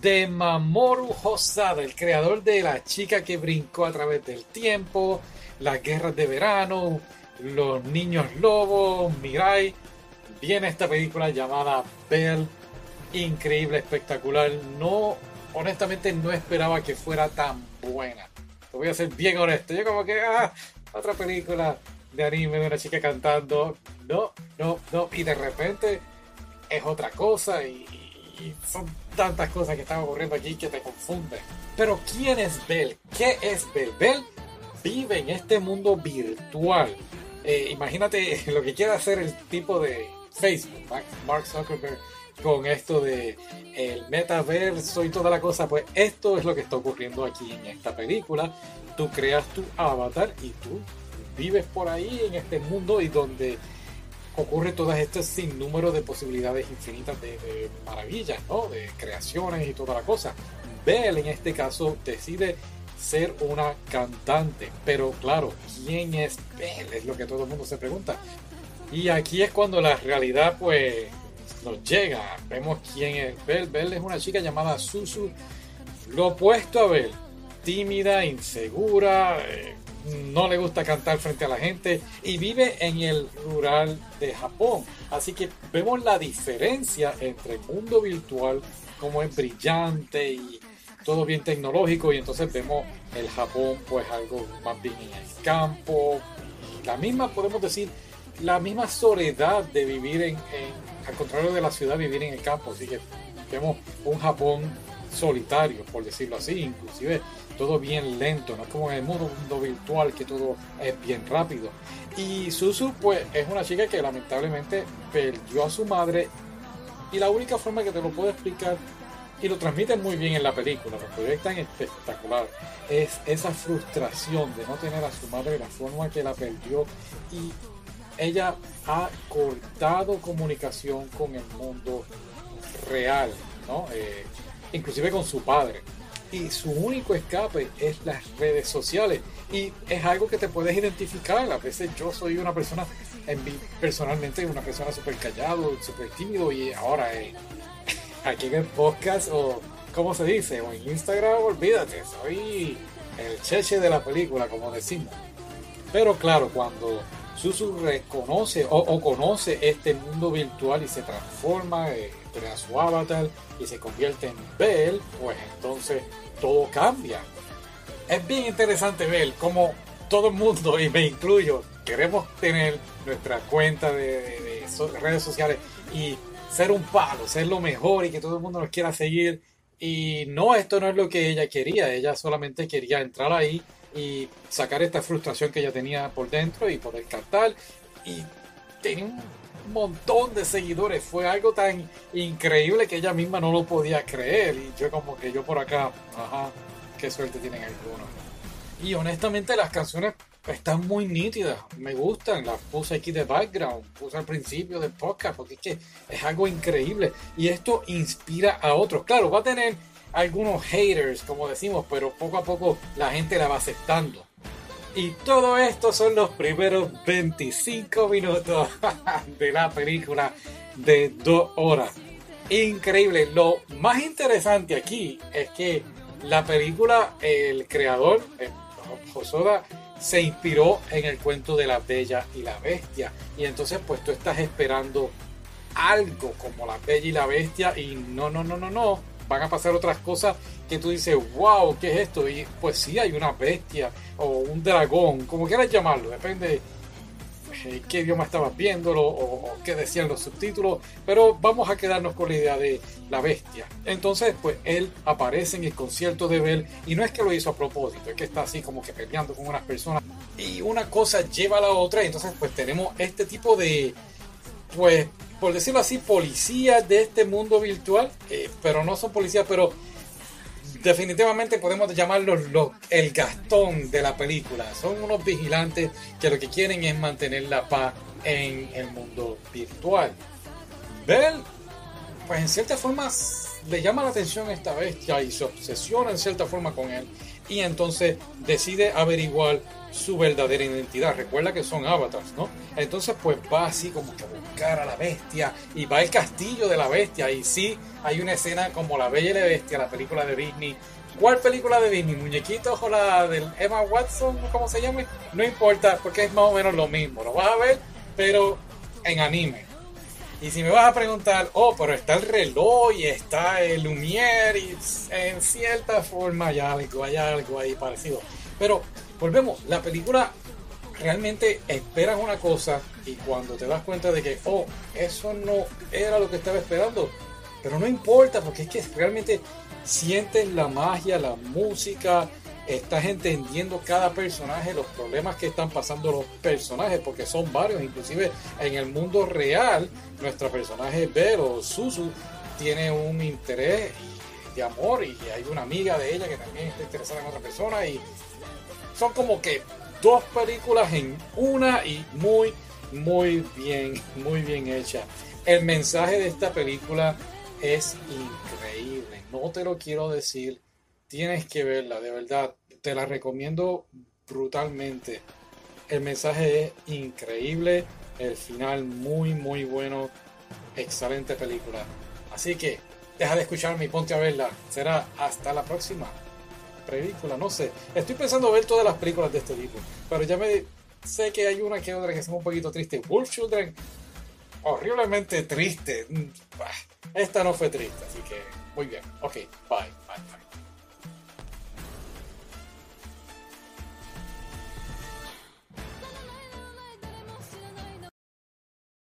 de Mamoru Hosada, el creador de La chica que brincó a través del tiempo, Las guerras de verano, Los niños lobos, Mirai. Viene esta película llamada Bell, increíble, espectacular. No, honestamente no esperaba que fuera tan buena. Te voy a ser bien honesto. Yo como que, ah, otra película de anime de una chica cantando. No, no, no. Y de repente es otra cosa y, son tantas cosas que están ocurriendo aquí que te confunden. Pero ¿quién es Bell? ¿Qué es Bell? Bell vive en este mundo virtual. Eh, imagínate lo que quiere hacer el tipo de Facebook, Mark Zuckerberg, con esto de el metaverso y toda la cosa, pues esto es lo que está ocurriendo aquí en esta película. Tú creas tu avatar y tú vives por ahí en este mundo y donde ocurre todas estas sin número de posibilidades infinitas de, maravillas, ¿no? De creaciones y toda la cosa. Belle en este caso decide ser una cantante, pero claro, ¿quién es Belle? Es lo que todo el mundo se pregunta. Y aquí es cuando la realidad pues nos llega. Vemos quién es Belle. Belle es una chica llamada Susu, lo opuesto a Belle, tímida, insegura, eh, no le gusta cantar frente a la gente y vive en el rural de Japón. Así que vemos la diferencia entre el mundo virtual, como es brillante y todo bien tecnológico, y entonces vemos el Japón, pues algo más bien en el campo. La misma, podemos decir, la misma soledad de vivir en, al contrario de la ciudad, vivir en el campo. Así que vemos un Japón solitario, por decirlo así, inclusive todo bien lento, no es como en el mundo, virtual que todo es bien rápido. Y Susu pues es una chica que lamentablemente perdió a su madre y la única forma que te lo puedo explicar y lo transmiten muy bien en la película, porque es tan espectacular, es esa frustración de no tener a su madre, la forma que la perdió y ella ha cortado comunicación con el mundo real, ¿no? Eh, inclusive con su padre y su único escape es las redes sociales. Y es algo que te puedes identificar. A veces yo soy una persona, en personalmente, una persona súper callado, súper tímido y ahora eh, aquí en el podcast o, ¿cómo se dice? O en Instagram, olvídate, soy el cheche de la película, como decimos. Pero claro, cuando Susu reconoce o, conoce este mundo virtual y se transforma, eh, crea su avatar y se convierte en Bell, pues entonces todo cambia. Es bien interesante ver cómo todo el mundo, y me incluyo, queremos tener nuestra cuenta de, redes sociales y ser un palo, ser lo mejor y que todo el mundo nos quiera seguir. Y no, esto no es lo que ella quería, ella solamente quería entrar ahí y sacar esta frustración que ella tenía por dentro y poder cantar. Y tenía un montón de seguidores. Fue algo tan increíble que ella misma no lo podía creer. Y yo como que yo por acá, ajá, qué suerte tienen algunos. Y honestamente las canciones están muy nítidas, me gustan, las puse aquí de background, puse al principio del podcast, porque es que es algo increíble. Y esto inspira a otros. Claro, va a tener algunos haters, como decimos, pero poco a poco la gente la va aceptando. Y todo esto son los primeros 25 minutos de la película de dos horas. Increíble. Lo más interesante aquí es que la película, el creador, Josoda, se inspiró en el cuento de la Bella y la Bestia. Y entonces pues tú estás esperando algo como la Bella y la Bestia y no, no, no, no, no van a pasar otras cosas que tú dices, wow, ¿qué es esto? Y pues sí, hay una bestia o un dragón, como quieras llamarlo, depende eh, qué idioma estabas viéndolo o, qué decían los subtítulos, pero vamos a quedarnos con la idea de la bestia. Entonces, pues él aparece en el concierto de Bell y no es que lo hizo a propósito, es que está así como que peleando con unas personas y una cosa lleva a la otra y entonces pues tenemos este tipo de, pues por decirlo así, policías de este mundo virtual, eh, pero no son policías, pero definitivamente podemos llamarlos el Gastón de la película. Son unos vigilantes que lo que quieren es mantener la paz en el mundo virtual. Bell, pues en cierta forma le llama la atención esta bestia y se obsesiona en cierta forma con él. y entonces decide averiguar su verdadera identidad. Recuerda que son avatars, ¿no? Entonces pues va así como que a buscar a la bestia y va al castillo de la bestia y sí, hay una escena como La Bella y la Bestia, la película de Disney. ¿Cuál película de Disney? ¿Muñequitos o la del Emma Watson? ¿Cómo se llama? No importa, porque es más o menos lo mismo. Lo vas a ver, pero en anime. Y si me vas a preguntar, oh, pero está el reloj y está el Lumière y en cierta forma hay algo, hay algo ahí parecido. Pero volvemos, la película realmente esperas una cosa y cuando te das cuenta de que, oh, eso no era lo que estaba esperando, pero no importa porque es que realmente sientes la magia, la música, estás entendiendo cada personaje, los problemas que están pasando los personajes, porque son varios, inclusive en el mundo real, nuestro personaje Vero, Susu, tiene un interés de amor y hay una amiga de ella que también está interesada en otra persona. Y son como que dos películas en una y muy, muy bien, muy bien hecha. El mensaje de esta película es increíble, no te lo quiero decir, tienes que verla, de verdad, te la recomiendo brutalmente. El mensaje es increíble, el final muy, muy bueno, excelente película. Así que deja de escucharme y ponte a verla. Será hasta la próxima película, no sé. Estoy pensando ver todas las películas de este tipo, pero ya me sé que hay una que otra que es un poquito triste. Wolf Children, horriblemente triste. Esta no fue triste, así que muy bien.